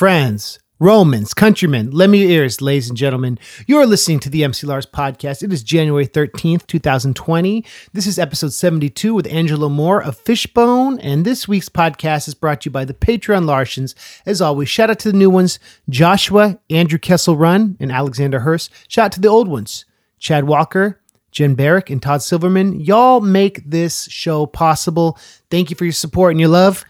friends, Romans, countrymen, lend me your ears, ladies and gentlemen. You're listening to the MC Lars podcast. It is January 13th, 2020. This is episode 72 with Angelo Moore of Fishbone. And this week's podcast is brought to you by the Patreon Larsens. As always, shout out to the new ones Joshua, Andrew Kessel Run, and Alexander Hurst. Shout out to the old ones Chad Walker, Jen Barrick, and Todd Silverman. Y'all make this show possible. Thank you for your support and your love.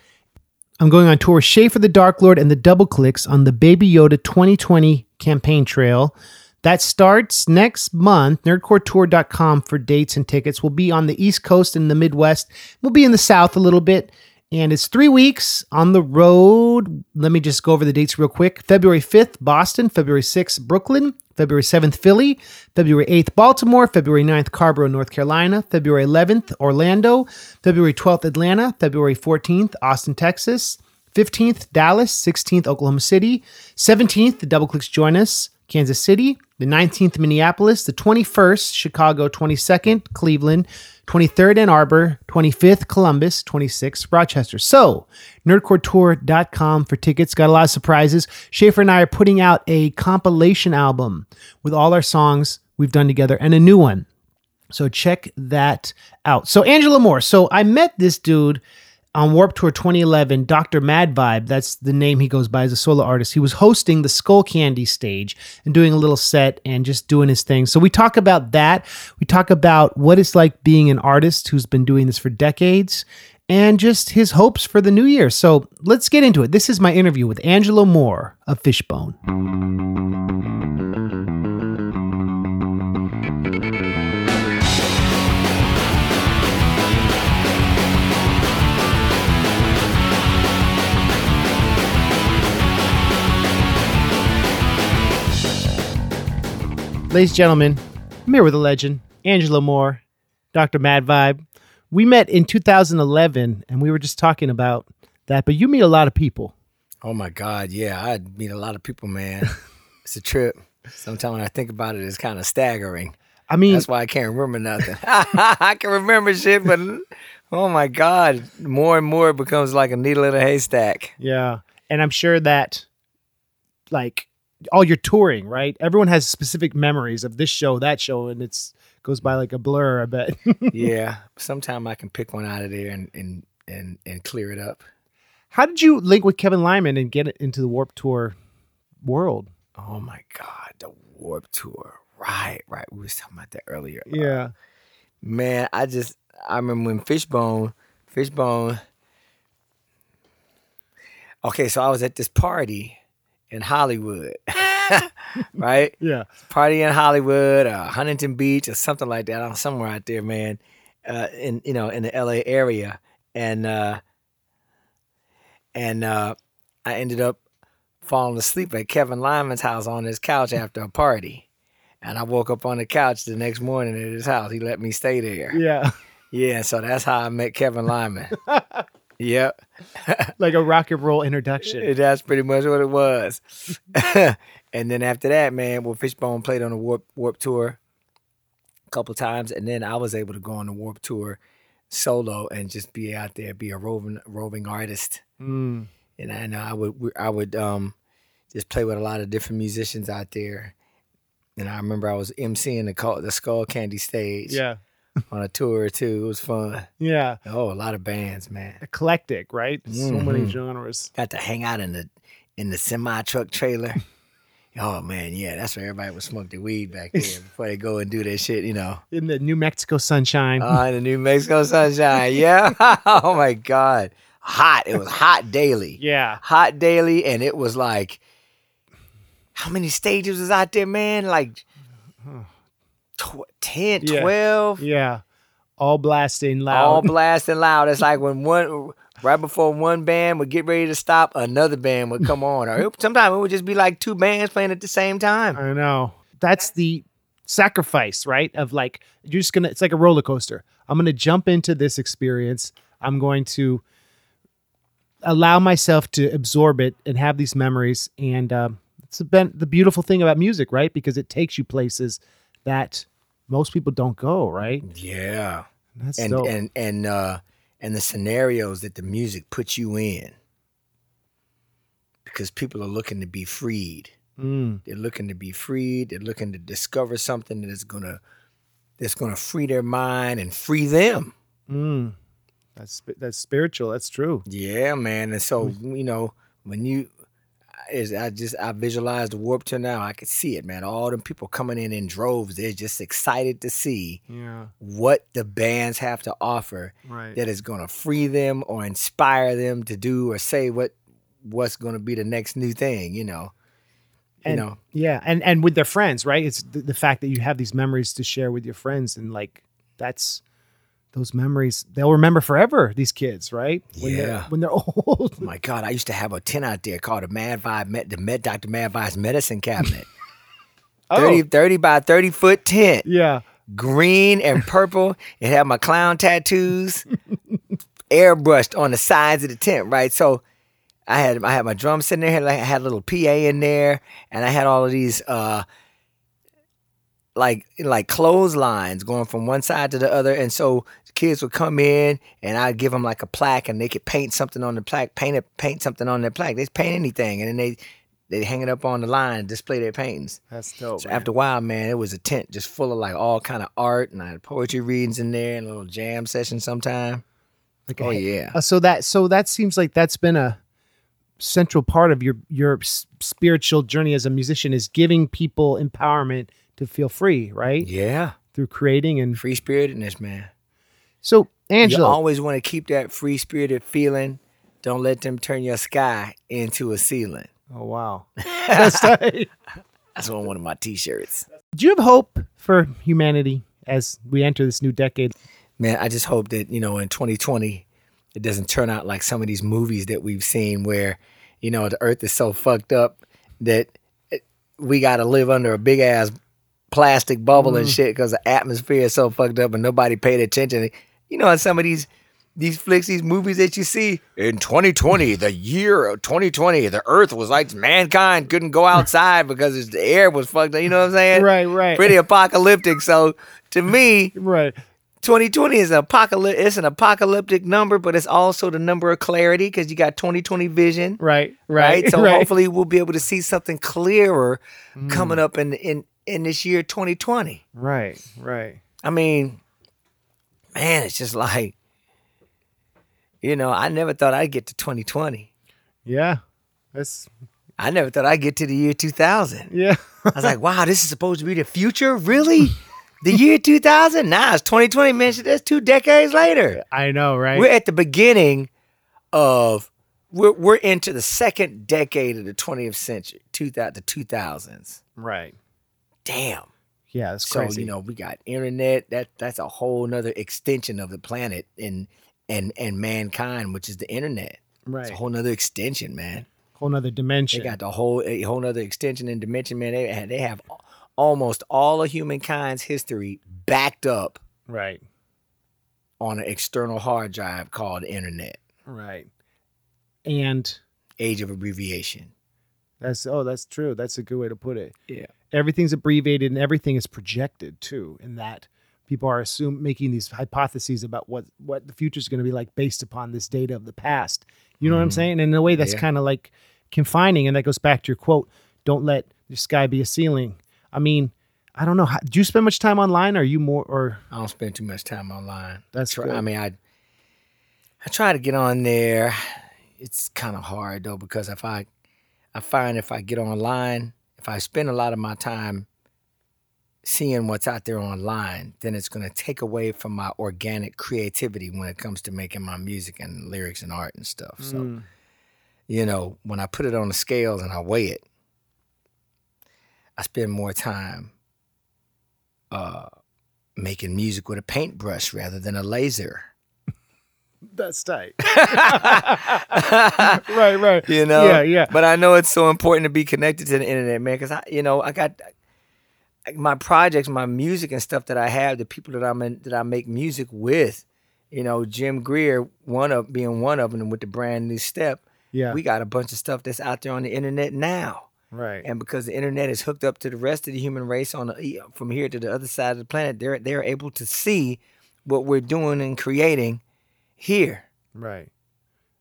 I'm going on tour Schaffer the Dark Lord and the Doubleclicks on the Baby Yoda 2020 campaign trail. That starts next month. Nerdcoretour.com for dates and tickets. We'll be on the East Coast and the Midwest. We'll be in the South a little bit. And it's three weeks on the road. Let me just go over the dates real quick. February 5th, Boston. February 6th, Brooklyn. February 7th, Philly. February 8th, Baltimore. February 9th, Carrboro, North Carolina. February 11th, Orlando. February 12th, Atlanta. February 14th, Austin, Texas. 15th, Dallas. 16th, Oklahoma City. 17th, the Doubleclicks join us, Kansas City. The 19th, Minneapolis. The 21st, Chicago. 22nd, Cleveland. 23rd, Ann Arbor. 25th, Columbus. 26th, Rochester. So, nerdcoretour.com for tickets. Got a lot of surprises. Schaffer and I are putting out a compilation album with all our songs we've done together and a new one. So check that out. So Angelo Moore. So I met this dude on Warped Tour 2011, Dr. Mad Vibe. That's the name he goes by as a solo artist. He was hosting the Skullcandy stage and doing a little set and just doing his thing. So we talk about that. We talk about what it's like being an artist who's been doing this for decades and just his hopes for the new year. So let's get into it. This is my interview with Angelo Moore of Fishbone. Ladies and gentlemen, I'm here with a legend, Angelo Moore, Dr. Mad Vibe. We met in 2011 and we were just talking about that, but you meet a lot of people. Oh my God, yeah, I meet a lot of people, man. it's a trip. Sometimes when I think about it, it's kind of staggering. I mean, That's why I can't remember nothing. I can remember shit, but oh my God, more and more it becomes like a needle in a haystack. yeah. And I'm sure that, like, all your touring, right? Everyone has specific memories of this show, that show, and it's goes by like a blur, I bet. yeah, sometime I can pick one out of there and and and, and clear it up. How did you link with Kevin Lyman and get into the Warped Tour world? Oh my God, the Warped Tour. Right, right. We was talking about that earlier. Uh, Yeah. Man, I just I remember when Fishbone, Fishbone. Okay, so I was at this party in Hollywood, right? Yeah. Party in Hollywood, uh, Huntington Beach, or something like that. I'm somewhere out there, man. Uh, in you know in the LA area, and uh, and uh, I ended up falling asleep at Kevin Lyman's house on his couch after a party. And I woke up on the couch the next morning at his house. He let me stay there. Yeah. Yeah, so that's how I met Kevin Lyman. yep. like a rock and roll introduction. That's pretty much what it was. and then after that, man, well, Fishbone played on the Warp Warped tour a couple times, and then I was able to go on the Warped tour solo and just be out there, be a roving roving artist. Mm. And I know I would I would um just play with a lot of different musicians out there. And I remember I was emceeing the call, the Skullcandy stage Yeah. on a tour or two. It was fun. Yeah. Oh, a lot of bands, man. Eclectic, right? So mm-hmm. many genres. Got to hang out in the in the semi truck trailer. oh man, yeah, that's where everybody would smoke their weed back there before they go and do their shit, you know. In the New Mexico sunshine. Oh, in the New Mexico sunshine. Yeah. oh my God. Hot. It was hot daily. yeah. Hot daily, and it was like how many stages was out there, man? Like uh-huh. Tw- 10, Yeah. 12, Yeah. All blasting loud. all blasting loud. It's like when one right before one band would get ready to stop, another band would come on. Or sometimes it would just be like two bands playing at the same time. I know. That's the sacrifice, right? Of like, you're just going to, it's like a roller coaster. I'm going to jump into this experience. I'm going to allow myself to absorb it and have these memories. And um, it's been the beautiful thing about music, right? Because it takes you places that most people don't go, right? Yeah. That's And dope. and and uh and the scenarios that the music puts you in. because people are looking to be freed. Mm. They're looking to be freed. They're looking to discover something that is gonna that's gonna free their mind and free them. Mm. That's that's spiritual. That's true. Yeah, man. And so you know when you is I just I visualized the warp till now. I could see it, man. All them people coming in in droves. They're just excited to see Yeah. what the bands have to offer Right. that is going to free them or inspire them to do or say what what's going to be the next new thing. You know. You know. Yeah, and and with their friends, right? It's the, the fact that you have these memories to share with your friends, and like that's those memories they'll remember forever. These kids, right? When they're, Yeah. when they're old. Oh my God, I used to have a tent out there called the Mad Vibe, Med- the Med Dr. Mad Vibe's medicine cabinet. 30, 30 by 30 foot tent, yeah. green and purple. it had my clown tattoos airbrushed on the sides of the tent, right? So I had I had my drum sitting there, I had a little PA in there, and I had all of these uh like like clotheslines going from one side to the other, and so kids would come in, and I'd give them like a plaque, and they could paint something on the plaque, paint it, paint something on their plaque. They would paint anything, and then they they hang it up on the line and display their paintings. That's dope. So man. after a while, man, it was a tent just full of like all kind of art, and I had poetry readings in there, and a little jam session sometime. Like, Oh yeah, uh, so that so that seems like that's been a central part of your your spiritual journey as a musician is giving people empowerment to feel free, right? yeah, Through creating and free spiritedness, man. so You Angelo, always want to keep that free spirited feeling. Don't let them turn your sky into a ceiling. oh wow, that's tight. That's on one of my T-shirts. Do you have hope for humanity as we enter this new decade? Man, I just hope that you know in 2020 it doesn't turn out like some of these movies that we've seen where you know the Earth is so fucked up that we got to live under a big ass plastic bubble and mm. shit because the atmosphere is so fucked up and nobody paid attention. You know, in some of these these flicks, these movies that you see in 2020, the year of 2020, the Earth was like mankind couldn't go outside because the air was fucked up. You know what I'm saying? Right, right. Pretty apocalyptic. So to me, Right. 2020 is an apocalyptic. It's an apocalyptic number, but it's also the number of clarity because you got 2020 vision, Right. right? Right. So right. hopefully we'll be able to see something clearer mm. coming up in in in this year 2020. Right. Right. I mean, man, it's just like, you know, I never thought I'd get to 2020. Yeah. That's I never thought I'd get to the year 2000. yeah. I was like, wow, this is supposed to be the future, really? The year 2000? Nah, it's 2020, man. That's two decades later. I know, right? We're at the beginning of we're we're into the second decade of the 20th century, 2000 the 2000s. right. Damn. Yeah, that's So crazy. you know we got internet. That that's a whole nother extension of the planet and and and mankind, which is the internet. right. It's a whole nother extension, man. whole nother dimension. They got the whole a whole nother extension and dimension, man. They have, they have almost all of humankind's history backed up right. on an external hard drive called internet. Right. And Age of abbreviation. that's oh, that's true. That's a good way to put it. Yeah. Everything's abbreviated and everything is projected too. In that people are assume making these hypotheses about what what the future is going to be like based upon this data of the past. You know what I'm Mhm. saying? And in a way, that's Yeah. kind of like confining, and that goes back to your quote: "Don't let the sky be a ceiling." I mean, I don't know. How, do you spend much time online? Or are you more or I don't spend too much time online. That's right. I mean, I I try to get on there. It's kind of hard though because if I I find if I get online, if I spend a lot of my time seeing what's out there online, then it's going to take away from my organic creativity when it comes to making my music and lyrics and art and stuff. So, Mm, you know, when I put it on the scales and I weigh it, I spend more time uh, making music with a paintbrush rather than a laser. That's tight. right, right. you know, Yeah, yeah. But I know it's so important to be connected to the internet, man. Because I, you know, I got my projects, my music and stuff that I have, the people that I'm in, that I make music with. You know, Jim Greer, one of being one of them with the brand new step. Yeah. We got a bunch of stuff that's out there on the internet now. right. and because the internet is hooked up to the rest of the human race on the, from here to the other side of the planet, they're they're able to see what we're doing and creating here right.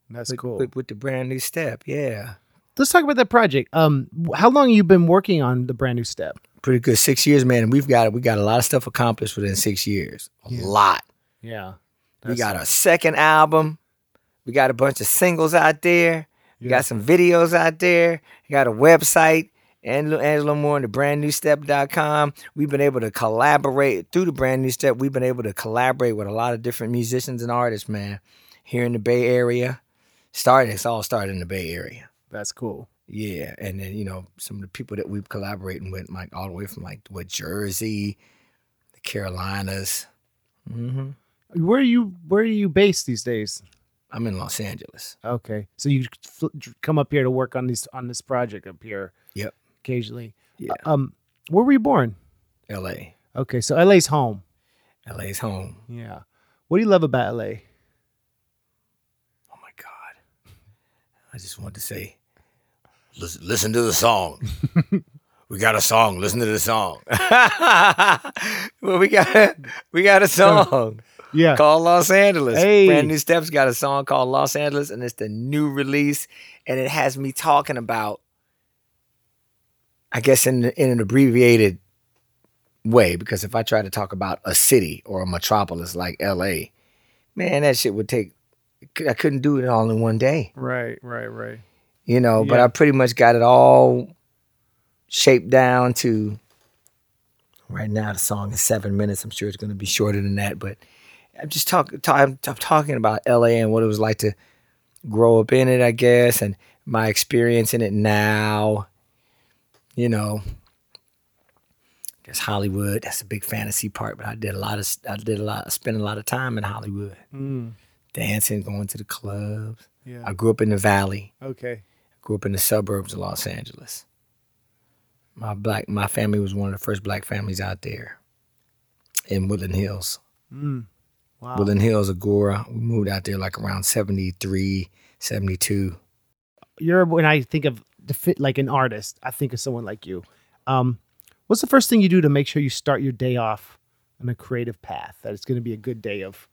That's with, cool. with, with the brand new step. Yeah, let's talk about that project. Um, how long you been working on the brand new step? Pretty good six years, man. And we've got we got a lot of stuff accomplished within six years. A Yeah. lot. Yeah, we got a second album. We got a bunch of singles out there. We Yeah. got some videos out there. We got a website, Angelo, Angelo Moore and the brand new step.com. We've been able to collaborate through the brand new step. We've been able to collaborate with a lot of different musicians and artists, man, here in the Bay Area. Started, it's all started in the Bay Area. That's cool. Yeah, and then you know some of the people that we've collaborating with, like all the way from like what Jersey, the Carolinas. hmm Where are you? Where are you based these days? I'm in Los Angeles. Okay, so you fl- come up here to work on this on this project up here. Yep. Occasionally. Yeah, Um, where were you born? L.A. Okay, so LA's home. LA's home. Yeah. What do you love about LA? Oh my God. I just want to say, listen, listen to the song. we got a song. Listen to the song. well, we got we got a song Yeah. called Los Angeles. Hey. Brand New Steps got a song called Los Angeles, and it's the new release, and it has me talking about, I guess, in in an abbreviated way, because if I try to talk about a city or a metropolis like L.A., man, that shit would take. I couldn't do it all in one day Right. Right. Right. you know but i pretty much got it all shaped down to right now the song is seven minutes i'm sure it's going to be shorter than that but i'm just talking I'm, I'm talking about la and what it was like to grow up in it i guess and my experience in it now you know I guess hollywood that's a big fantasy part but i did a lot of i did a lot i spent a lot of time in hollywood Mm, dancing going to the clubs yeah. i grew up in the valley Okay. grew up in the suburbs of Los Angeles. My black my family was one of the first black families out there in Woodland Hills. Mm. Wow. Woodland Hills, Agoura. We moved out there like around 73, 72. You're when I think of fit like an artist, I think of someone like you. Um, what's the first thing you do to make sure you start your day off on a creative path? That it's going to be a good day of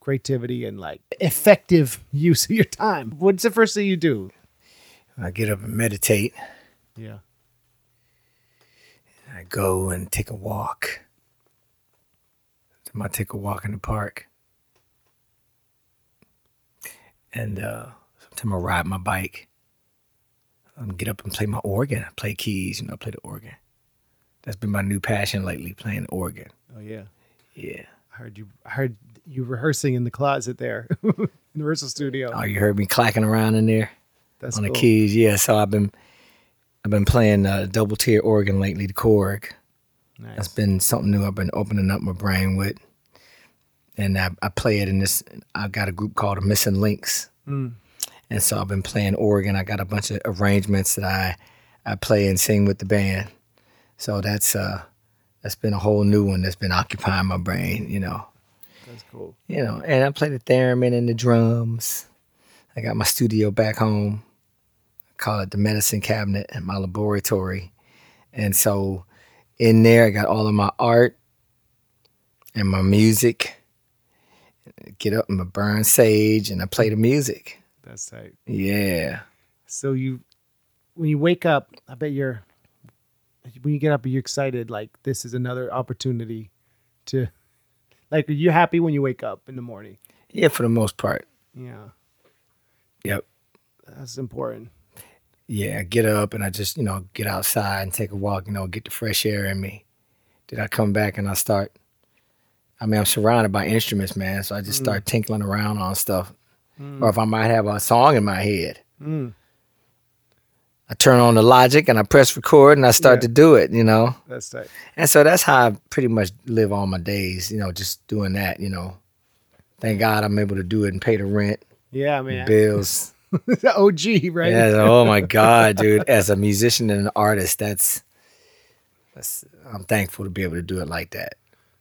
creativity and like effective use of your time. What's the first thing you do? I get up and meditate. Yeah. I go and take a walk. I might take a walk in the park. And uh, sometimes I ride my bike. I get up and play my organ. I play keys, you know, I play the organ. That's been my new passion lately, playing the organ. Oh yeah. Yeah. I heard you. I heard you rehearsing in the closet there, in the rehearsal studio. Oh, you heard me clacking around in there That's on cool. the keys. Yeah, so I've been I've been playing uh, double tier organ lately, the Korg. Nice. That's been something new I've been opening up my brain with. And I, I play it in this, I've got a group called the Missing Links. Mm. And so I've been playing organ. I got a bunch of arrangements that I, I play and sing with the band. So that's uh that's been a whole new one that's been occupying my brain, you know. That's cool. You know, and I play the theremin and the drums. I got my studio back home. I call it the medicine cabinet and my laboratory. And so in there I got all of my art and my music. Get up and I burn sage and I play the music. That's tight. Yeah. So you, when you wake up, I bet you're, when you get up, you're excited. Like this is another opportunity to, like, are you happy when you wake up in the morning? Yeah, for the most part. Yeah, Yep. that's important. Yeah, I get up and I just, you know, get outside and take a walk, you know, get the fresh air in me. Then I come back and I start, I mean, I'm surrounded by instruments, man. So I just start mm. tinkling around on stuff. Or if I might have a song in my head, Mm, I turn on the logic and I press record and I start Yeah. to do it, you know? that's tight. And so that's how I pretty much live all my days, you know, just doing that, you know. Thank God I'm able to do it and pay the rent, Yeah, man. bills. OG, right? Yeah. Oh my God, dude. As a musician and an artist, that's that's I'm thankful to be able to do it like that.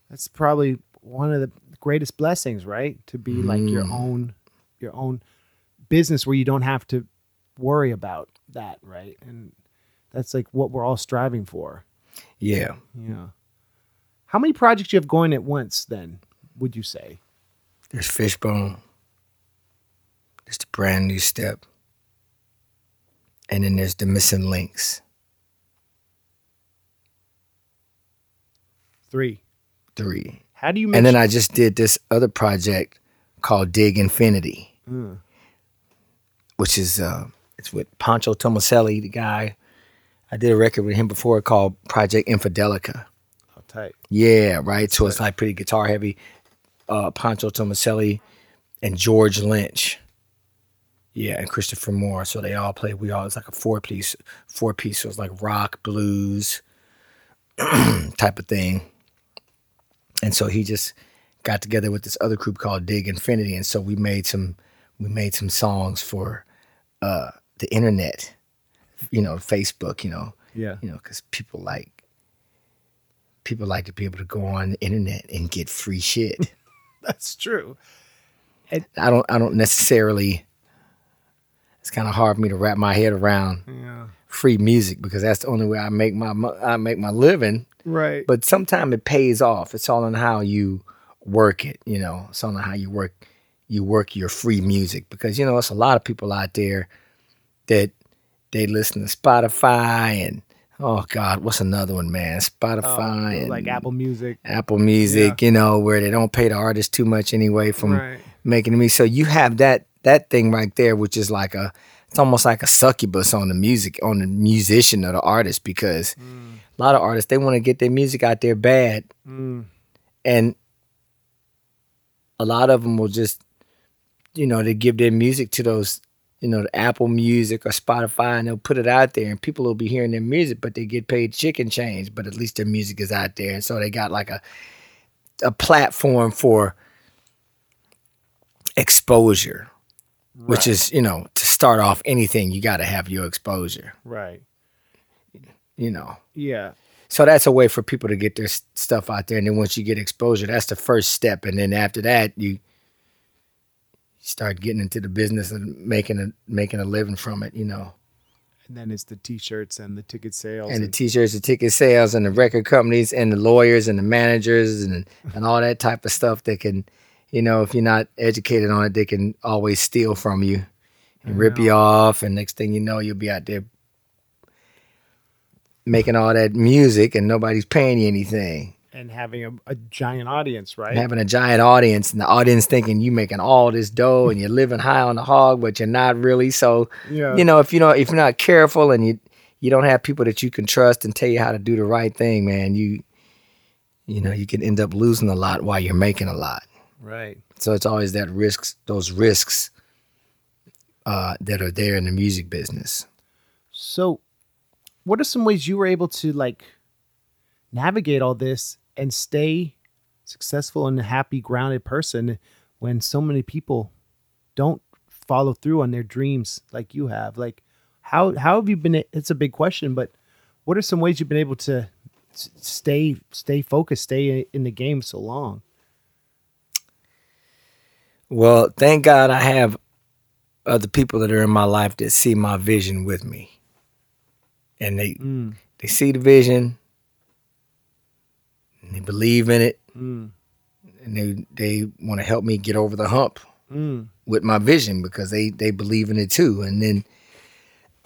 That's probably one of the greatest blessings, right? To be like your Mm. own, your own business where you don't have to worry about that, right? And that's like what we're all striving for. Yeah. Yeah. How many projects you have going at once? Then would you say? There's Fishbone. There's the brand new step. and then there's the missing links. Three. Three. How do you make And then I just did this other project called Dig Infinity, Mm. which is uh, it's with Pancho Tomaselli, the guy. I did a record with him before called Project Infidelica. Oh, tight. Yeah, right. So it's like pretty guitar heavy. Uh, Pancho Tomaselli and George Lynch. Yeah, and Christopher Moore. So they all play. We all it's like a four piece, four piece. So it's like rock, blues, type of thing. And so he just got together with this other group called Dig Infinity, and so we made some we made some songs for uh, the internet. You know, Facebook. You know, Yeah. you know, because people like people like to be able to go on the internet and get free shit. That's true. I don't I don't necessarily it's kind of hard for me to wrap my head around Yeah. free music because that's the only way I make my I make my living. Right. But sometimes it pays off. It's all on how you work it, you know. It's all on how you work you work your free music because you know it's a lot of people out there that they listen to Spotify and oh god, what's another one, man? Spotify and Oh, like Apple Music. Apple Music, you know, where they don't pay the artist too much anyway from Right. making me. So you have that that thing right there, which is like a it's almost like a succubus on the music on the musician or the artist because a lot of artists they want to get their music out there bad, Mm. and a lot of them will just you know they give their music to those you know the Apple Music or Spotify and they'll put it out there and people will be hearing their music, but they get paid chicken change, but at least their music is out there, and so they got like a a platform for exposure which is you know to start off anything you got to have your exposure Right. you know Yeah. so that's a way for people to get their stuff out there and then once you get exposure that's the first step and then after that you start getting into the business and making a making a living from it you know And then it's the T-shirts and the ticket sales. and the t-shirts the ticket sales and the record companies and the lawyers and the managers and and all that type of stuff that can you know if you're not educated on it they can always steal from you and rip you off and next thing you know you'll be out there making all that music and nobody's paying you anything and having a, a giant audience, right? having a giant audience and the audience thinking you making all this dough and you're living high on the hog but you're not really so yeah. you know if you know if you're not careful and you you don't have people that you can trust and tell you how to do the right thing man you you know you can end up losing a lot while you're making a lot right. so it's always that risks those risks uh, that are there in the music business So, what are some ways you were able to like navigate all this and stay successful and a happy, grounded person when so many people don't follow through on their dreams like you have? Like, how how have you been? It's a big question, but what are some ways you've been able to stay stay focused, stay in the game so long? well thank god i have other people that are in my life that see my vision with me and they Mm, they see the vision and they believe in it. Mm, and they they want to help me get over the hump mm, with my vision because they they believe in it too. And then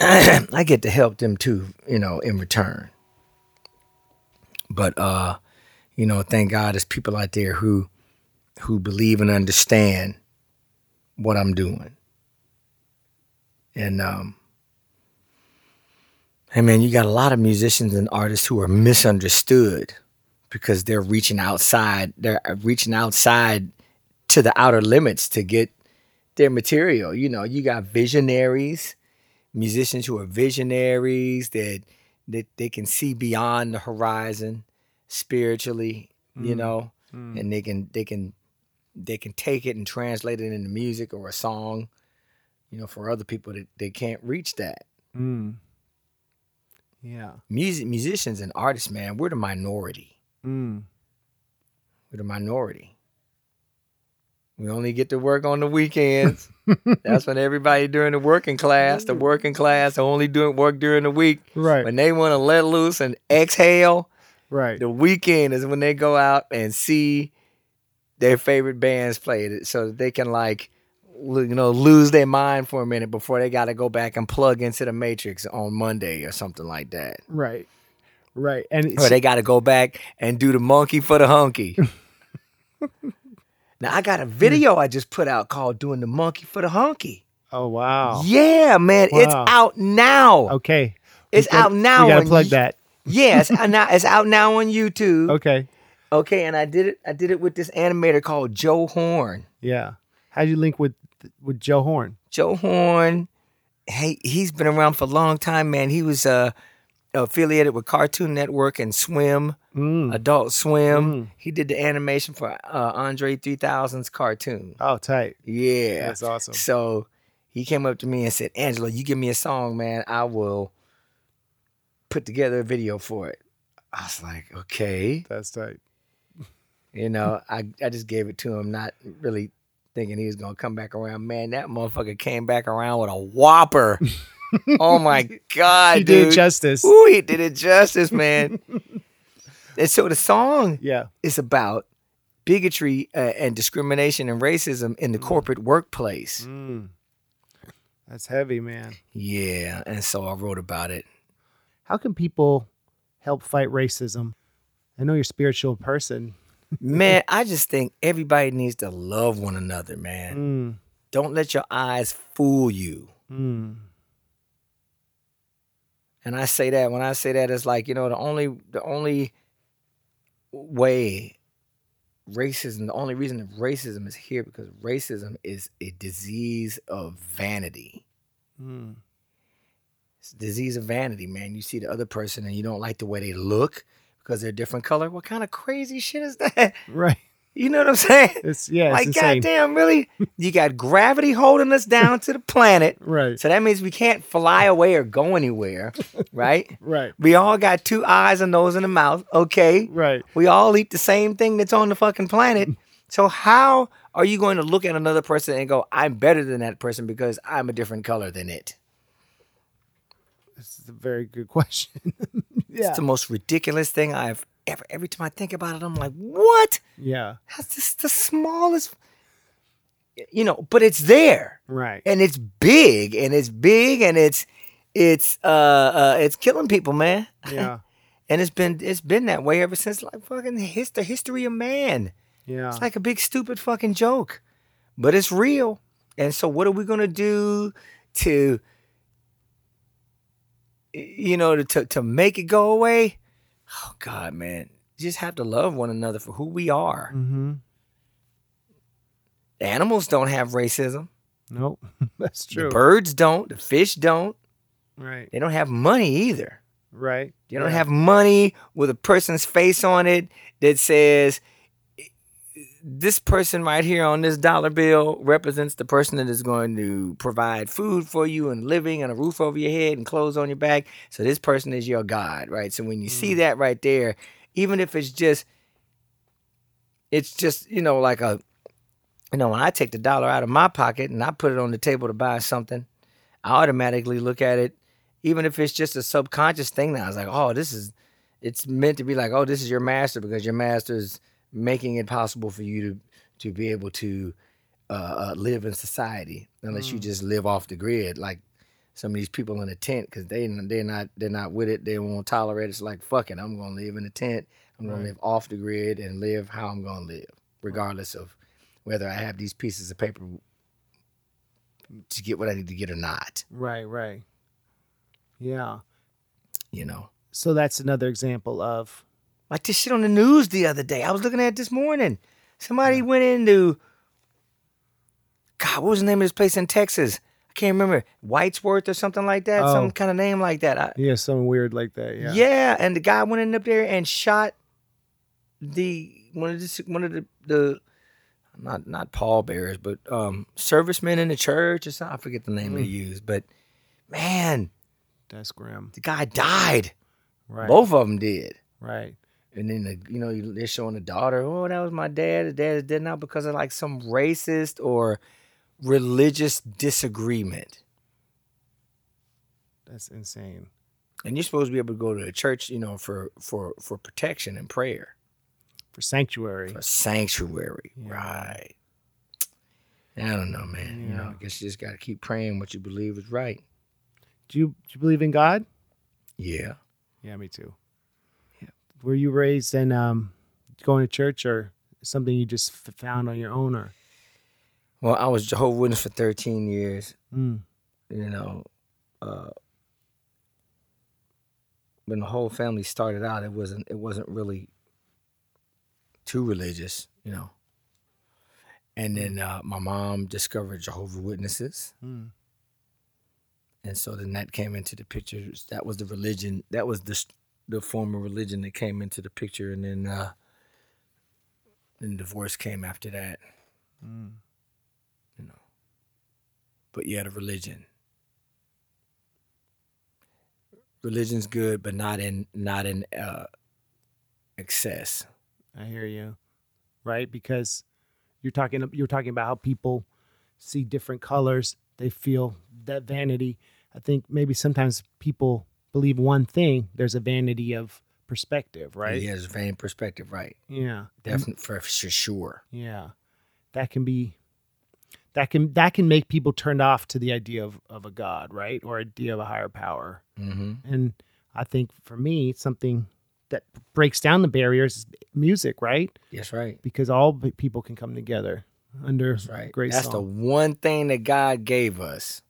I get to help them too you know in return. But uh you know thank God there's people out there who who believe and understand what I'm doing. And um hey man you got a lot of musicians and artists who are misunderstood because they're reaching outside they're reaching outside to the outer limits to get their material. You know, you got visionaries, musicians who are visionaries that that they can see beyond the horizon spiritually, you Mm. know, mm. and they can they can they can take it and translate it into music or a song, you know, for other people that they can't reach that. Mm. Yeah. Music musicians and artists, man, we're the minority. Mm. We're the minority. We only get to work on the weekends. That's when everybody during the working class, the working class, only doing work during the week. Right. When they want to let loose and exhale, Right. the weekend is when they go out and see their favorite bands play it, so that they can like you know lose their mind for a minute before they got to go back and plug into the matrix on Monday or something like that. Right. Right. And Or they got to go back and do the monkey for the hunky. now I got a video I just put out called "Doing the Monkey for the Hunky." oh wow. Yeah, man, it's out now. Okay. It's gotta- out now. We gotta plug that. Yeah, it's out now. It's out now on YouTube. Okay. Okay, and I did it. I did it with this animator called Joe Horn. Yeah. How'd you link with with Joe Horn? Joe Horn, hey, he's been around for a long time, man. He was uh, affiliated with Cartoon Network and Swim, Mm. Adult Swim. Mm. He did the animation for uh, Andre 3000's cartoon. Oh, tight. Yeah. That's awesome. So he came up to me and said, Angelo, you give me a song, man, I will put together a video for it. I was like, okay. That's tight. You know, I, I just gave it to him, not really thinking he was gonna come back around. Man, that motherfucker came back around with a whopper. oh my god, He dude! did justice. Ooh, he did it justice, man. and so the song Yeah. is about bigotry uh, and discrimination and racism in the corporate workplace. Mm. That's heavy, man. Yeah, and so I wrote about it. How can people help fight racism? I know you're a spiritual person. Man, I just think everybody needs to love one another, man. Mm. Don't let your eyes fool you. Mm. And I say that when I say that it's like, you know, the only the only way racism, the only reason that racism is here because racism is a disease of vanity. Mm. It's a disease of vanity, man. You see the other person and you don't like the way they look because they're a different color. What kind of crazy shit is that? Right. You know what I'm saying? It's yeah, it's like, insane. goddamn, really? You got gravity holding us down to the planet. Right. So that means we can't fly away or go anywhere, right? Right. We all got two eyes, a nose, and a mouth. Okay. Right. We all eat the same thing that's on the fucking planet. So how are you going to look at another person and go, I'm better than that person because I'm a different color than it? This is a very good question. yeah. It's the most ridiculous thing I've ever. Every time I think about it, I'm like, what? yeah. That's just the smallest. You know, but it's there. Right. and it's big and it's big and it's it's uh uh it's killing people man Yeah. and it's been it's been that way ever since like fucking his, the history of man Yeah. it's like a big stupid fucking joke but it's real and so what are we gonna do to you know to to, to make it go away oh god man you just have to love one another for who we are mm-hmm. animals don't have racism Nope. That's true. the birds don't the fish don't right. They don't have money either. Right. You don't have money with a person's face on it that says, this person right here on this dollar bill represents the person that is going to provide food for you and living and a roof over your head and clothes on your back. So this person is your God, right? So when you see mm. that right there, even if it's just, it's just, you know, like a, you know, when I take the dollar out of my pocket and I put it on the table to buy something, I automatically look at it, even if it's just a subconscious thing now. was like, oh, this is, it's meant to be like, oh, this is your master because your master is making it possible for you to to be able to uh, uh, live in society, unless you just live off the grid, like some of these people in a tent, because they they're not they're not with it. They won't tolerate it. It's like, fuck it, I'm gonna live in a tent. I'm gonna Right. live off the grid and live how I'm gonna live, regardless of whether I have these pieces of paper to get what I need to get or not. Right. Right. Yeah. You know. So that's another example of Like this shit on the news the other day. I was looking at it this morning. Somebody went into God, what was the name of this place in Texas? I can't remember. Whitesworth or something like that. Oh. Some kind of name like that. I, yeah, something weird like that. Yeah. yeah. and the guy went in up there and shot the one of the one of the the not not pallbearers, but um servicemen in the church or something. I forget the name they Mm. used, but man, That's grim. the guy died. Right. Both of them did. Right. And then the, you know they're showing the daughter, oh that was my dad. The dad is dead now because of like some racist or religious disagreement. That's insane. And you're supposed to be able to go to a church, you know, for for for protection and prayer, For sanctuary. for sanctuary, Yeah. right? I don't know, man. You know, I guess you just got to keep praying what you believe is right. Do you do you believe in God? Yeah. Yeah, me too. Were you raised in um, going to church or something you just f- found on your own or? Well, I was Jehovah's Witness for 13 years. Mm. You know, uh, when the whole family started out, it wasn't it wasn't really too religious, you know. And then uh, my mom discovered Jehovah's Witnesses. Mm. and so then that came into the picture. That was the religion. That was the the form of religion that came into the picture, and then uh, then divorce came after that. Mm. You know, but yeah, the religion. Religion's good, but not in not in uh, excess. I hear you. Right? Because you're talking you're talking about how people see different colors, they feel that vanity. I think maybe sometimes people believe one thing, there's a vanity of perspective, right? He has a vain perspective, right? Yeah. Definitely for for sure. Yeah. That can be that can that can make people turned off to the idea of, of a God, right? Or idea of a higher power. Mm-hmm. And I think for me, something that breaks down the barriers is music, right? Yes, right. Because all people can come together under That's right. great That's the one thing that God gave us,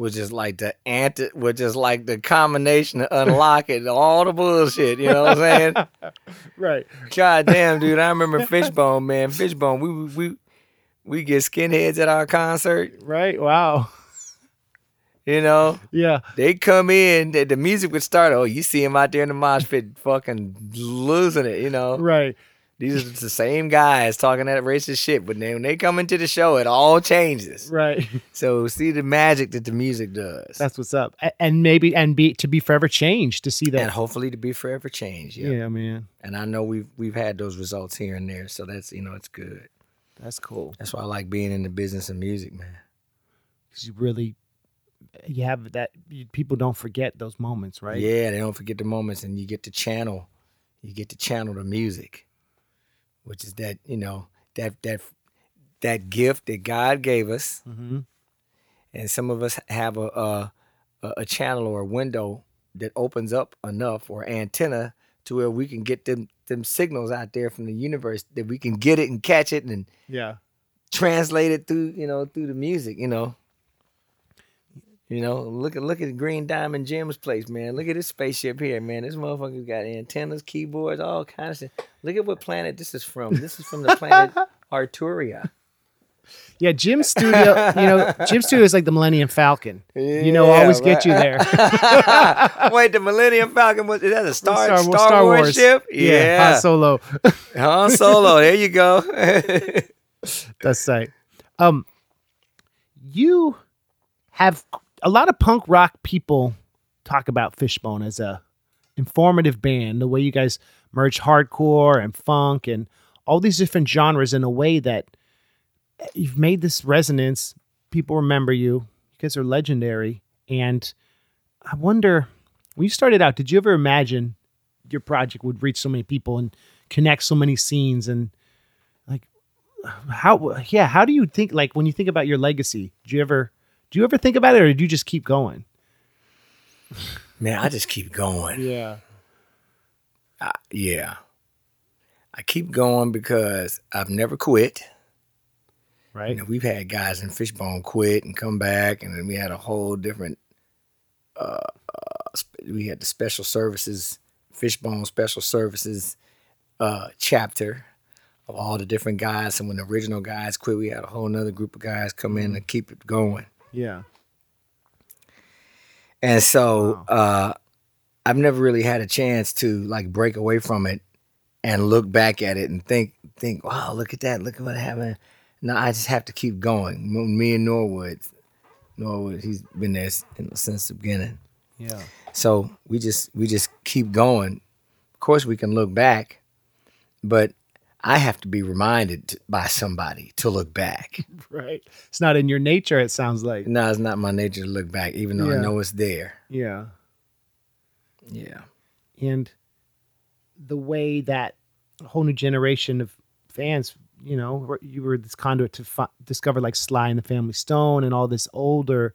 which is like the anti, which is like the combination to unlock it, all the bullshit. You know what I'm saying? right. God damn, dude! I remember Fishbone, man. Fishbone, we we we get skinheads at our concert. Right. Wow. You know, Yeah. they come in, the, the music would start. Oh, you see him out there in the mosh pit, fucking losing it. You know, Right. These are the same guys talking that racist shit, but then when they come into the show, it all changes. Right. So see the magic that the music does, That's what's up. And maybe and be to be forever changed to see that, and hopefully to be forever changed. Yeah. Yeah. man. And I know we've we've had those results here and there, so that's you know it's good. That's cool. That's why I like being in the business of music, man. Because you really you have that you, people don't forget those moments, right? Yeah, they don't forget the moments, and you get to channel, you get to channel the music, which is that you know that that that gift that God gave us, Mm-hmm. and some of us have a a, a- a channel or a window that opens up enough or antenna to where we can get them them signals out there from the universe that we can get it and catch it and Yeah. translate it through you know through the music you know you know look at look at green diamond jim's place man look at this spaceship here man this motherfucker's got antennas keyboards all kinds of shit look at what planet this is from this is from the planet arturia Yeah, Jim's studio, you know, Jim's studio is like the Millennium Falcon. you know, Yeah, always get you there. wait the millennium falcon was is that a star, Star- star, Star wars, Wars. ship Yeah, Han Solo. Han Solo. There you go. That's right. Um, you have a lot of punk rock people talk about Fishbone as a informative band. The way you guys merge hardcore and funk and all these different genres in a way that you've made this resonance. People remember you. You guys are legendary. And I wonder, when you started out, did you ever imagine your project would reach so many people and connect so many scenes and like how yeah how do you think like when you think about your legacy do you ever do you ever think about it or do you just keep going Man, I just keep going. yeah I, yeah. I keep going because I've never quit. right You know, we've had guys in Fishbone quit and come back, and then we had a whole different. Uh, uh, we had the special services, Fishbone Special Services uh, chapter of all the different guys. And when the original guys quit, we had a whole nother group of guys come in and keep it going. Yeah And so uh, I've never really had a chance to like break away from it and look back at it and think, think, wow, look at that, look at what happened. No, I just have to keep going. Me and Norwood, Norwood, he's been there s- you know, since the beginning. yeah So we just we just keep going. Of course, we can look back, but I have to be reminded by somebody to look back. right it's not in your nature it sounds like no, it's not my nature to look back, even though Yeah. I know it's there. yeah Yeah. and the way that a whole new generation of fans you know, you were this conduit to fi- discover like Sly and the Family Stone and all this older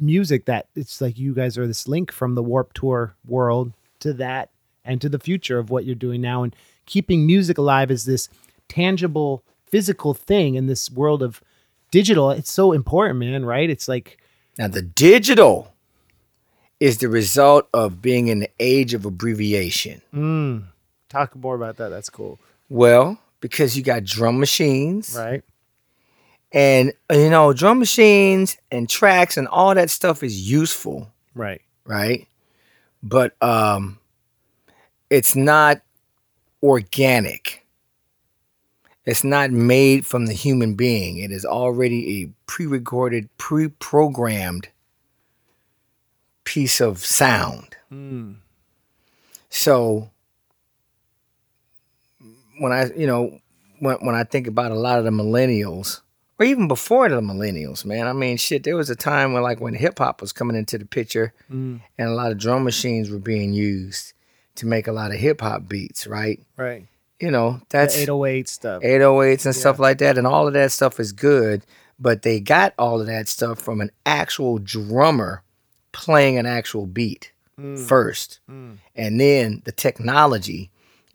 music that it's like you guys are this link from the Warped Tour world to that and to the future of what you're doing now and keeping music alive as this tangible physical thing in this world of digital. It's so important, man, right? It's like Now, the digital is the result of being in the age of abbreviation. mm, talk more about that. That's cool. Well, because you got drum machines, Right. and you know, drum machines and tracks and all that stuff is useful, Right. right? But um, it's not organic. It's not made from the human being. It is already a pre-recorded, pre-programmed piece of sound. Mm. So when I, you know, when when I think about a lot of the millennials, or even before the millennials, man, I mean, shit, there was a time when like when hip hop was coming into the picture, Mm. and a lot of drum machines were being used to make a lot of hip hop beats, right? Right. You know, The that's 808 stuff. 808s and stuff like that, and all of that stuff is good. But they got all of that stuff from an actual drummer playing an actual beat Mm. first, Mm. and then the technology,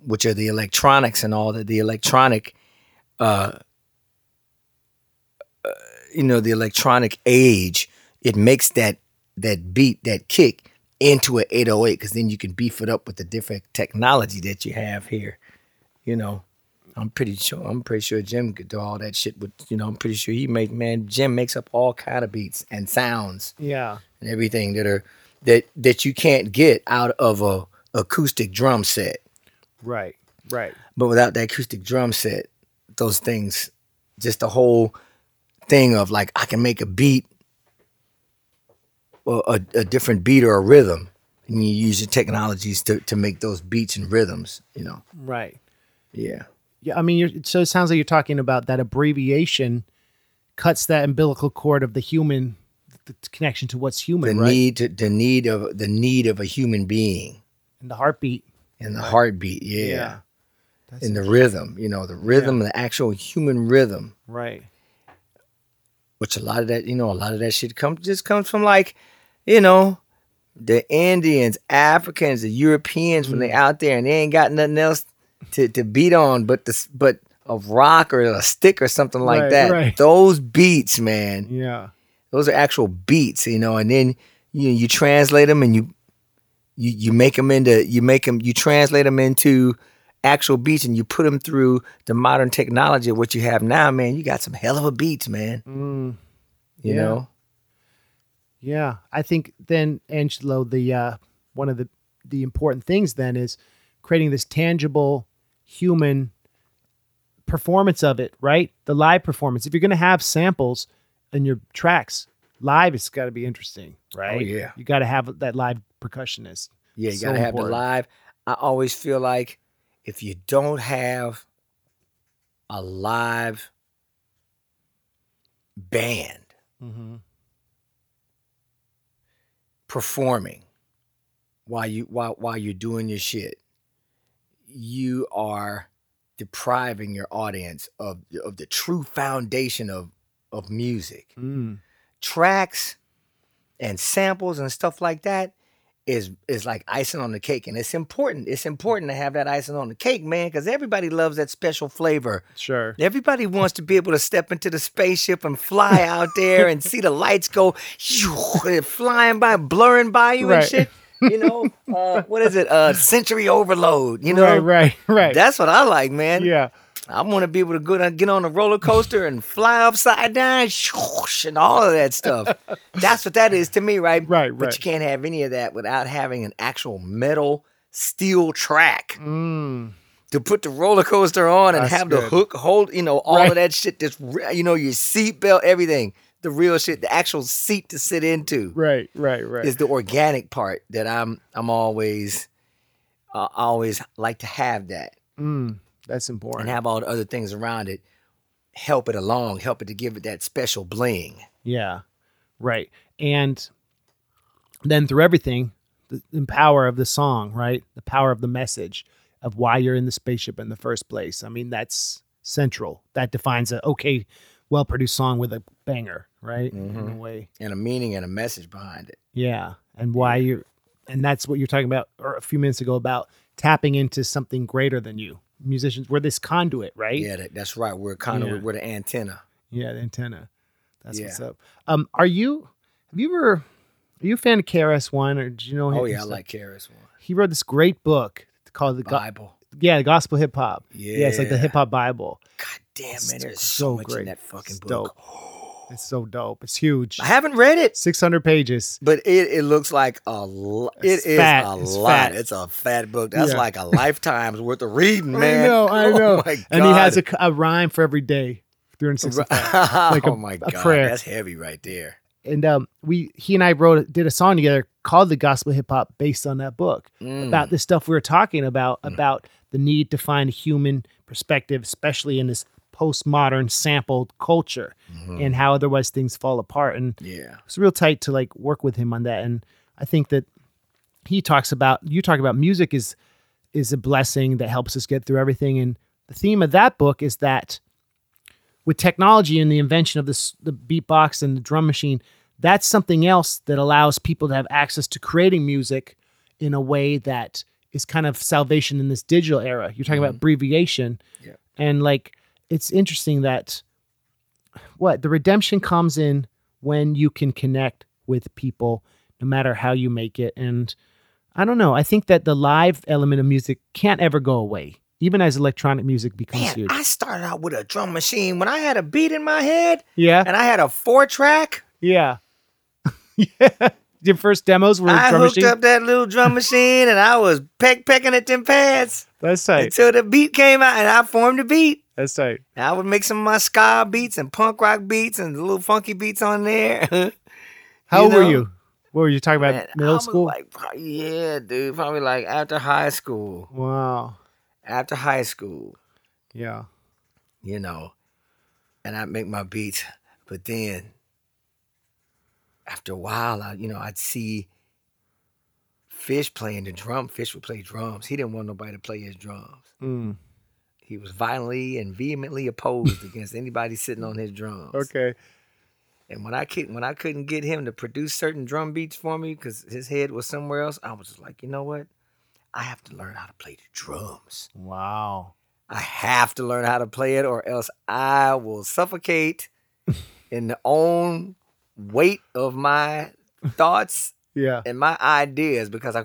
which are the electronics and all that, the electronic, uh, uh, you know, the electronic age, it makes that that beat, that kick into an 808, because then you can beef it up with the different technology that you have here. You know, I'm pretty sure. I'm pretty sure Jim could do all that shit. With you know, I'm pretty sure he make man. Jim makes up all kind of beats and sounds Yeah. and everything that are that that you can't get out of a acoustic drum set. Right. Right. But without that acoustic drum set, those things, just the whole thing of like I can make a beat, a, a different beat or a rhythm, and you use your technologies to to make those beats and rhythms. You know, Right. yeah. Yeah, I mean, you're, so it sounds like you're talking about that abbreviation cuts that umbilical cord of the human the connection to what's The human, right? need to the need of the need of a human being and the heartbeat. and the heartbeat, yeah. Yeah. That's And the rhythm, you know, the rhythm, the actual human rhythm. right. which a lot of that, you know, a lot of that shit comes just comes from like, you know, the Indians, Africans, the Europeans when they out there and they ain't got nothing else to, to beat on but this but a rock or a stick or something like Right, that. right. Those beats, man, Yeah. those are actual beats, you know, and then you you translate them and you you you make them into you make them you translate them into actual beats and you put them through the modern technology of what you have now, man. You got some hell of a beats, man. Mm, You Yeah. know. Yeah. I think then Angelo, the uh, one of the the important things then is creating this tangible human performance of it, right? The live performance. If you're going to have samples in your tracks, live it's got to be interesting, right? Oh, yeah. You got to have that live percussionist. Yeah, you So gotta have the live. I always feel like if you don't have a live band Mm-hmm. Performing while you while while you're doing your shit, you are depriving your audience of of the true foundation of of music. Mm. Tracks and samples and stuff like that is is like icing on the cake and it's important it's important to have that icing on the cake man because everybody loves that special flavor Sure. everybody wants to be able to step into the spaceship and fly out there and see the lights go flying by blurring by you Right. and shit you know uh, what is it uh sensory overload you know right, right, right. that's what i like man yeah. I want to be able to go down, get on a roller coaster and fly upside down, shoosh, and all of that stuff. That's what that is to me, right? Right, But you can't have any of that without having an actual metal steel track Mm. to put the roller coaster on and That's have the hook hold, you know, all Right. of that shit. Re- you know, your seatbelt, everything, the real shit, the actual seat to sit into Right, right, right. is the organic part that I'm I'm always uh, I always like to have that mm. That's important. and have all the other things around it help it along, help it to give it that special bling. Yeah. Right. And then through everything, the, the power of the song, right? The power of the message of why you're in the spaceship in the first place. I mean, that's central. That defines a okay, well produced song with a banger, right? In a Mhm. way. and a meaning and a message behind it. Yeah. And why you're and that's what you're talking about or a few minutes ago about tapping into something greater than you. Musicians, we're this conduit, right? Yeah, that, that's right. We're kind of Yeah. we're the antenna. Yeah, the antenna. That's Yeah. what's up. Um, are you have you ever are you a fan of KRS One or do you know? Oh yeah, I like KRS One. he wrote this great book called the Go- Bible. yeah, the Gospel Hip Hop. Yeah. it's like the hip hop Bible. God damn It's man, there's so so much great. in that fucking It's book. It's so dope. It's huge. I haven't read it, Six hundred pages. but it, it looks like a lot. It's fat. a It's lot. fat. It's a fat book. That's Yeah. like a lifetime's worth of reading, man. I know, I Oh know. and he has a, a rhyme for every day. 365. like a- oh my god, prayer. that's heavy right there. and um, we he and I wrote did a song together called the Gospel Hip Hop based on that book Mm. about the stuff we were talking about about the need to find a human perspective, especially in this postmodern sampled culture, Mhm. and how otherwise things fall apart. And yeah, it's real tight to like work with him on that. And I think that he talks about you talk about music is is a blessing that helps us get through everything. And the theme of that book is that with technology and the invention of this the beatbox and the drum machine, that's something else that allows people to have access to creating music in a way that is kind of salvation in this digital era. You're talking about abbreviation. Yeah. And like it's interesting that what the redemption comes in when you can connect with people no matter how you make it. And i don't know i think that the live element of music can't ever go away even as electronic music becomes man, huge. I started out with a drum machine. When I had a beat in my head yeah. and I had a four track. yeah. Yeah. Your first demos were I drum hooked machine? up that little drum machine and I was peck pecking at them pads that's tight. until the beat came out and I formed the beat. That's tight I would make some of my ska beats and punk rock beats and little funky beats on there. how old were you what were you talking about Man, middle school Like, yeah, dude. Probably like after high school. wow After high school, yeah you know, and I'd make my beats. But then after a while, I, you know, I'd see Fish playing the drum. Fish would play drums. He didn't want nobody to play his drums. Mm, He was violently and vehemently opposed against anybody sitting on his drums. okay And when I could, when I couldn't get him to produce certain drum beats for me because his head was somewhere else, I was just like, you know what? I have to learn how to play the drums. wow I have to learn how to play it, or else I will suffocate in the own weight of my thoughts yeah and my ideas because I,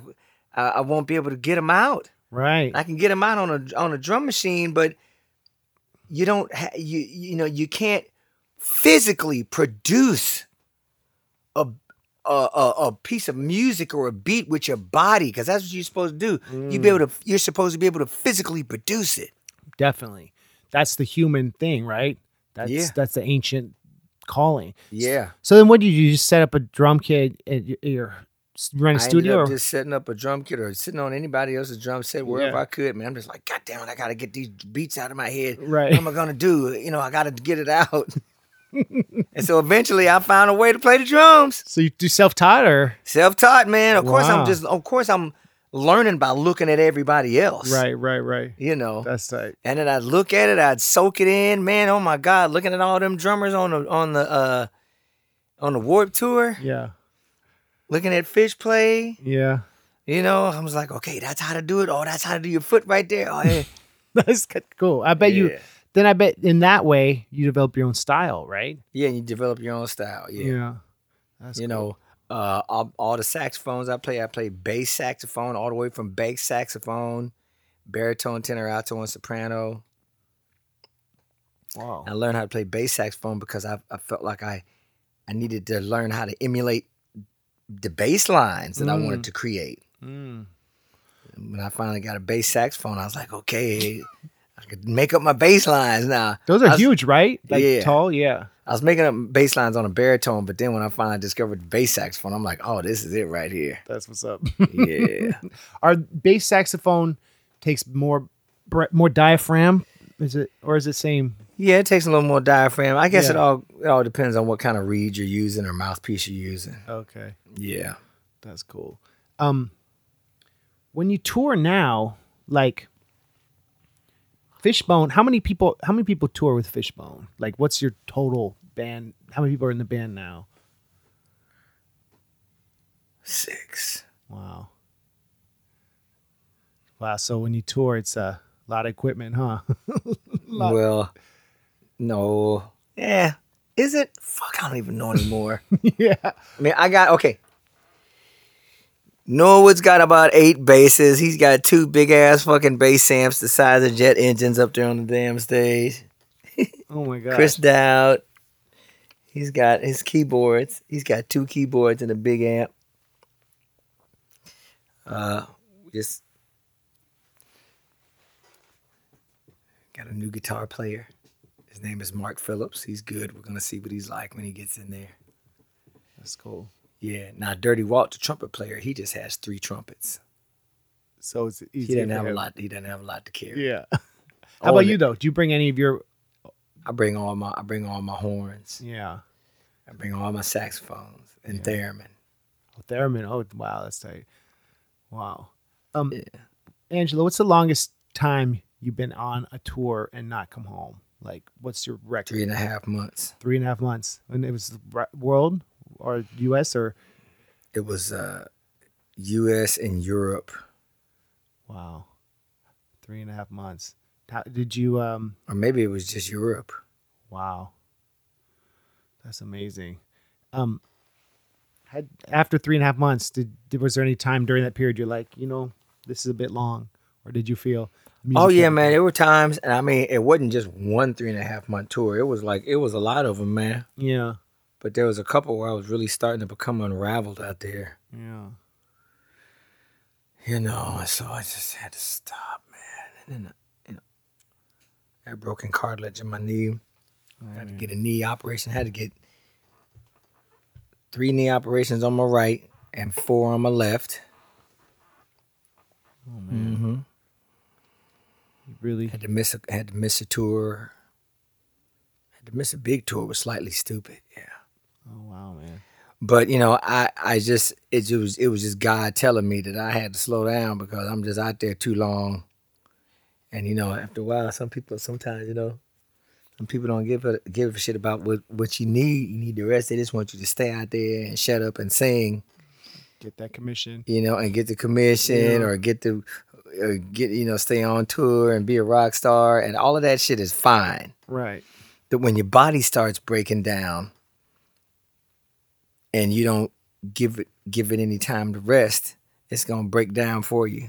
I, I won't be able to get them out. Right I can get them out on a on a drum machine, but you don't ha- you you know you can't physically produce a a, a, a piece of music or a beat with your body because that's what you're supposed to do. You be able mm. to you're supposed to be able to physically produce it. definitely that's the human thing right that's Yeah. that's the ancient calling Yeah, So then, what do you do? You just set up a drum kit at your, your you run a I ended studio? Or? just setting up a drum kit or sitting on anybody else's drum set wherever Yeah. I could. Man, I'm just like, God damn it, I gotta get these beats out of my head. Right. What am I gonna do? You know, I gotta get it out. and so eventually, I found a way to play the drums. So you do self taught or Self-taught, man. Of course, I'm just. Of course, I'm learning by looking at everybody else. right, right, right. You know. That's tight. and then I'd look at it, I'd soak it in. Man, oh my God, looking at all them drummers on the on the uh on the Warped Tour, Yeah, looking at Fish play. yeah. You know, I was like, okay, that's how to do it. Oh, that's how to do your foot right there. Oh, yeah. That's cool. I bet you. Then I bet in that way you develop your own style, right? yeah, and you develop your own style. Yeah. That's you cool. know, uh, all, all the saxophones I play, I play bass saxophone all the way from bass saxophone, baritone, tenor, alto, and soprano. Wow. I learned how to play bass saxophone because I, I felt like I I needed to learn how to emulate the bass lines that I wanted Mm. to create. Mm. When I finally got a bass saxophone, I was like, okay, I could make up my bass lines now. Those are was- huge, right? Like Yeah. tall. Yeah. I was making up bass lines on a baritone, but then when I finally discovered the bass saxophone, I'm like, oh, this is it right here. That's what's up. Yeah. Our bass saxophone takes more more diaphragm. Is it or is it same? yeah, it takes a little more diaphragm. I guess it all it all depends on what kind of reed you're using or mouthpiece you're using. Okay. Yeah. That's cool. Um, when you tour now, like, Fishbone. How many people? How many people tour with Fishbone? Like, what's your total band? How many people are in the band now? Six. Wow. Wow. So when you tour, it's a lot of equipment, huh? Well, no. Yeah. Is it? Fuck, I don't even know anymore. yeah. I mean, I got okay. Norwood's got about eight basses. He's got two big ass fucking bass amps the size of jet engines up there on the damn stage. Oh my god. Chris Dowd, he's got his keyboards. He's got two keyboards and a big amp. Uh, just got a new guitar player. His name is Mark Phillips. He's good. We're gonna see what he's like when he gets in there. That's cool. Yeah. Now, Dirty Walt, the trumpet player, he just has three trumpets. So it's easy. He doesn't have a lot. He doesn't have a lot to carry. Yeah. How about you though? Do you bring any of your? I bring all my. I bring all my horns. Yeah. I bring all my saxophones and theremin. Oh, theremin. Oh wow, that's tight. Wow. Um, Yeah. Angelo, what's the longest time you've been on a tour and not come home? Like, what's your record? Three and a half months. Three and a half months. And it was the world or U.S. or It was uh, U.S. and Europe, wow, three and a half months. How, did you? Um, or maybe it was just Europe. wow, that's amazing. Um, had after three and a half months, did, did was there any time during that period you're like, you know, this is a bit long, or did you feel? Oh yeah, man. There were times, and I mean, it wasn't just one three and a half month tour. It was like it was a lot of them, man. Yeah, But there was a couple where I was really starting to become unraveled out there, yeah. you know. So I just had to stop, man. And then, you know, I had broken cartilage in my knee. I had to get a knee operation. I had to get three knee operations on my right and four on my left. Oh man, Mm-hmm. you really. Had to miss a had to miss a tour. Had to miss a big tour. Was slightly stupid. Yeah. Oh wow, man. But you know, I I just it was it was just God telling me that I had to slow down because I'm just out there too long. And you know, after a while, some people sometimes you know, some people don't give a give a shit about what what you need. You need the rest. They just want you to stay out there and shut up and sing. Get that commission. you know, and get the commission Yeah. or get the or get you know stay on tour and be a rock star and all of that shit is fine. Right. But when your body starts breaking down and you don't give it give it any time to rest, it's gonna break down for you.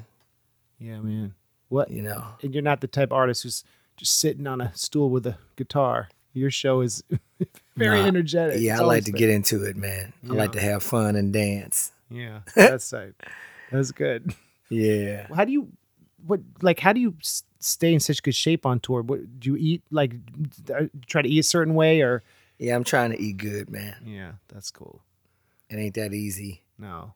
Yeah, man. What? You know. And you're not the type of artist who's just sitting on a stool with a guitar. Your show is very Nah. energetic. Yeah, It's I like to been- get into it, man. I like to have fun and dance. Yeah, that's tight. That's good. Yeah. How do you, what, like, how do you stay in such good shape on tour? What do you eat? Like, try to eat a certain way, or? Yeah, I'm trying to eat good, man. Yeah, that's cool. It ain't that easy. No.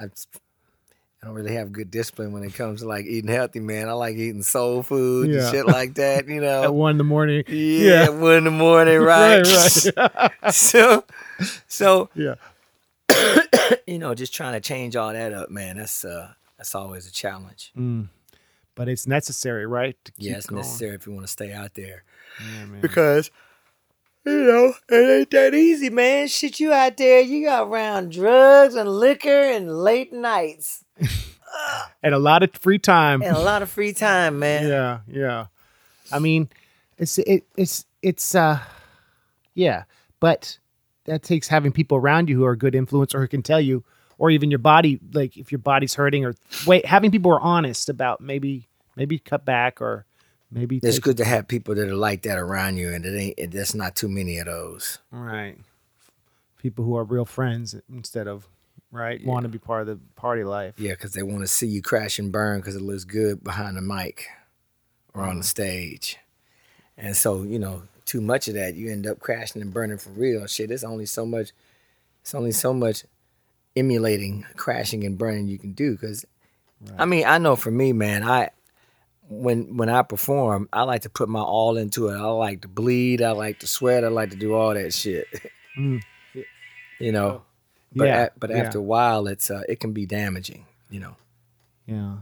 I, I don't really have good discipline when it comes to like eating healthy, man. I like eating soul food Yeah. and shit like that, you know. At one in the morning. Yeah, one in the morning, right? right. right. so, so yeah. you know, just trying to change all that up, man. That's uh, that's always a challenge. Mm. But it's necessary, right? To keep Yeah, it's going. necessary if you want to stay out there Yeah, man. because you know it ain't that easy, man. Shit, you out there, you got around drugs and liquor and late nights and a lot of free time. and a lot of free time, man. yeah yeah i mean it's it, it's it's uh yeah but that takes having people around you who are a good influence or who can tell you or even your body like if your body's hurting or wait having people who are honest about maybe maybe cut back or maybe It's good to have people that are like that around you, and it ain't. It, there's not too many of those. right people who are real friends instead of right want to be part of the party life Yeah, because they want to see you crash and burn because it looks good behind the mic or on the mm-hmm. stage. And so, you know, too much of that, you end up crashing and burning for real. Shit, it's only so much, it's only so much emulating crashing and burning you can do. Because, I mean, I know for me, man, I, when when I perform, I like to put my all into it. I like to bleed. I like to sweat. I like to do all that shit. Mm. you know, but Yeah, a- but yeah. after a while, it's uh, it can be damaging. You know. yeah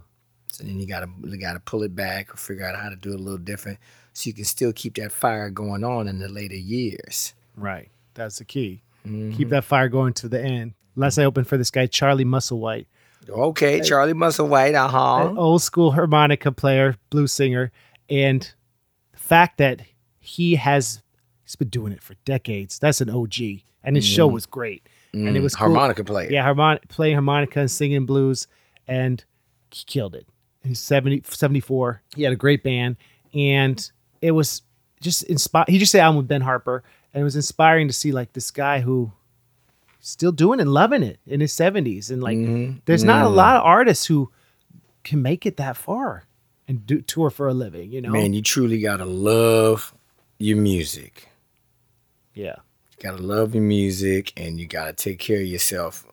So then you gotta you gotta pull it back or figure out how to do it a little different, so you can still keep that fire going on in the later years. Right. That's the key. Mm-hmm. Keep that fire going to the end. Last I opened for this guy, Charlie Musselwhite, Okay, Charlie Musselwhite, uh huh. old school harmonica player, blues singer, and the fact that he has he's been doing it for decades. That's an OG, and his show was great, and it was cool. Mm. harmonica player. Yeah, harmon- playing harmonica and singing blues, and he killed it. He's 70, 74. He had a great band, and it was just inspired. He just an album with Ben Harper, and it was inspiring to see like this guy who still doing and loving it in his 70s. And like, Mm-hmm. there's not a lot of artists who can make it that far and do tour for a living, you know? Man, you truly gotta love your music. yeah. You gotta love your music, and you gotta take care of yourself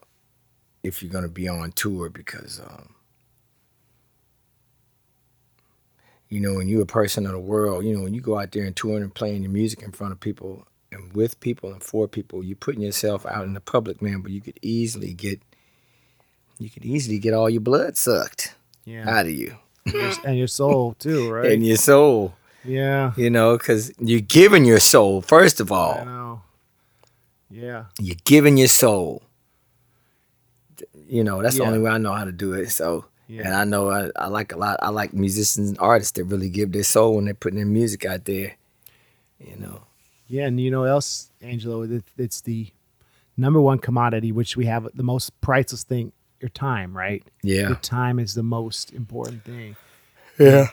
if you're gonna be on tour because, um, you know, when you're a person of the world, you know, when you go out there and touring and playing your music in front of people and with people and for people, you're putting yourself out in the public, man. But you could easily get, you could easily get all your blood sucked Yeah. out of you and your soul too, right? and your soul. yeah. You know, because you're giving your soul first of I all. know. Yeah. you're giving your soul. You know, that's Yeah. the only way I know how to do it. So, Yeah. and I know I, I like a lot. I like musicians and artists that really give their soul when they're putting their music out there. You know, Yeah, and you know what else, Angelo? It, it's the number one commodity, which we have the most priceless thing, your time, right? yeah, Your time is the most important thing. yeah.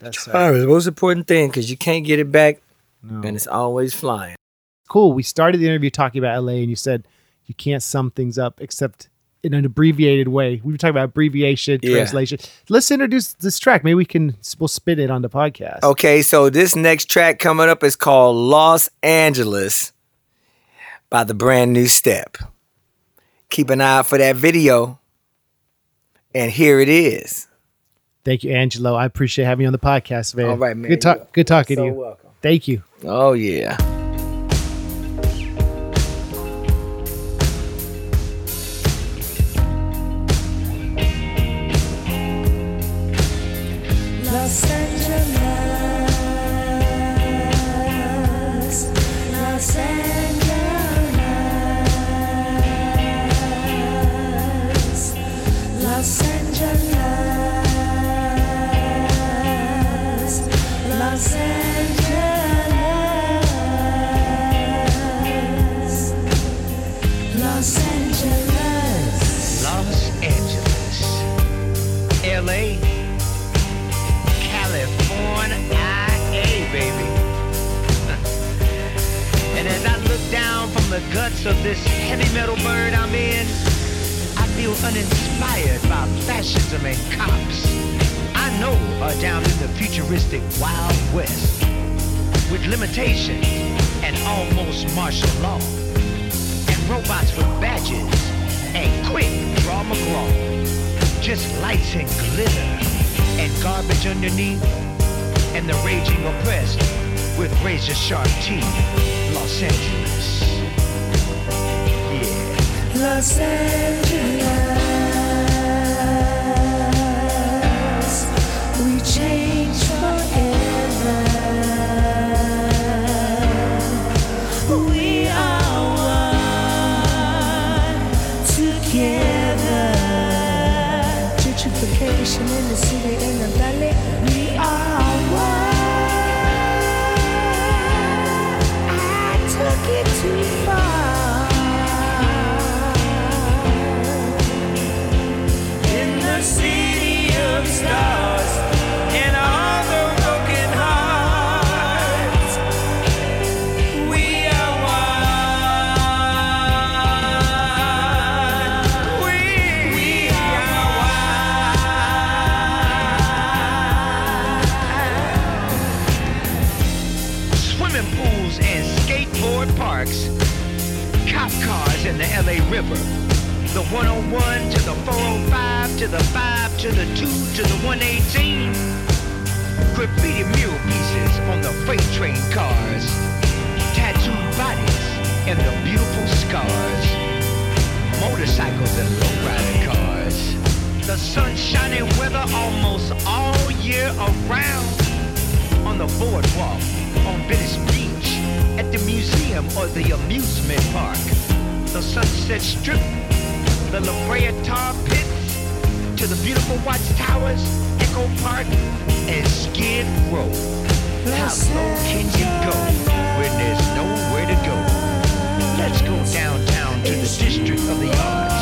That's Time is the most important thing because you can't get it back, no. and it's always flying. cool. We started the interview talking about LA, and you said you can't sum things up except in an abbreviated way. We were talking about abbreviation, Yeah. translation. Let's introduce this track. Maybe we can we'll spin it on the podcast. Okay, so this next track coming up is called Los Angeles by the Brand New Step. Keep an eye out for that video, and here it is. Thank you, Angelo. I appreciate having you on the podcast, man. All right, man. Good talk. Good talking So to you. welcome. Thank you. Oh yeah. The guts of this heavy metal bird I'm in, I feel uninspired by fascism and cops. I know are down in the futuristic Wild West with limitations and almost martial law and robots with badges and quick draw McGraw. Just lights and glitter and garbage underneath and the raging oppressed with razor sharp teeth. Los Angeles. Los river. The 101 to the 405 to the 5 to the 2 to the 118. Graffiti mural pieces on the freight train cars. Tattooed bodies and the beautiful scars. Motorcycles and lowrider cars. The sunshiny weather almost all year around. On the boardwalk, on Venice Beach, at the museum or the amusement park the Sunset Strip, the La Brea Tar Pits, to the beautiful watchtowers, Echo Park, and Skid Row. How low can you go when there's nowhere to go? Let's go downtown to the District of the Art.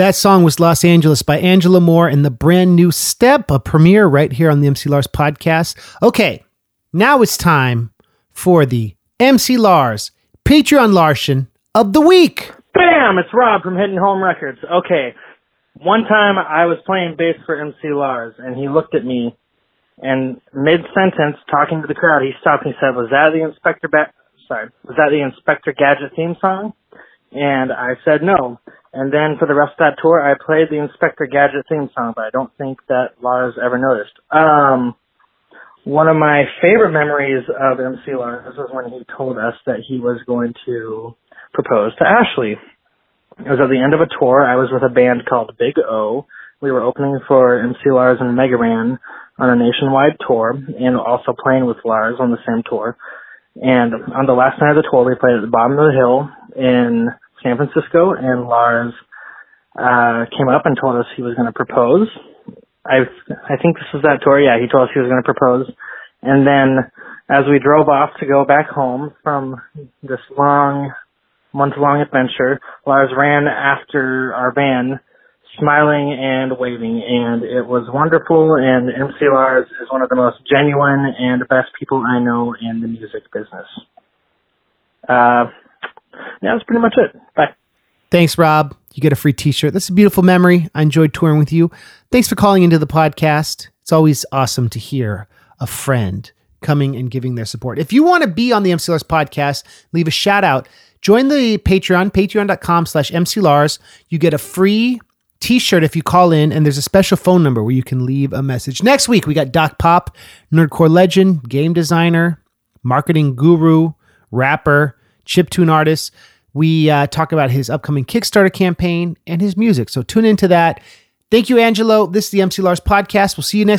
That song was Los Angeles by Angelo Moore and the brand new Step, a premiere right here on the MC Lars podcast. Okay, now it's time for the MC Lars Patreon Larson of the week. Bam! It's Rob from Hidden Home Records. Okay. One time I was playing bass for MC Lars and he looked at me and mid sentence talking to the crowd he stopped and said, Was that the Inspector sorry, was that the Inspector Gadget theme song? And I said no. And then for the rest of that tour I played the Inspector Gadget theme song, but I don't think that Lars ever noticed. Um one of my favorite memories of MC Lars was when he told us that he was going to propose to Ashley. It was at the end of a tour. I was with a band called Big O. We were opening for MC Lars and Mega Ran on a nationwide tour and also playing with Lars on the same tour. And on the last night of the tour, we played at the bottom of the hill in San Francisco and Lars uh, came up and told us he was going to propose. I I think this was that tour. Yeah, he told us he was going to propose. And then as we drove off to go back home from this long month long adventure, Lars ran after our van smiling and waving and it was wonderful and MC Lars is one of the most genuine and best people I know in the music business. Uh yeah, that's pretty much it. Bye. Thanks, Rob. You get a free t shirt. That's a beautiful memory. I enjoyed touring with you. Thanks for calling into the podcast. It's always awesome to hear a friend coming and giving their support. If you want to be on the MC Lars podcast, leave a shout out. Join the Patreon, patreon.com slash MCLars. You get a free t-shirt if you call in, and there's a special phone number where you can leave a message. Next week, we got Doc Pop, nerdcore legend, game designer, marketing guru, rapper, chiptune artist. We uh, talk about his upcoming Kickstarter campaign and his music. So tune into that. Thank you, Angelo. This is the MC Lars podcast. We'll see you next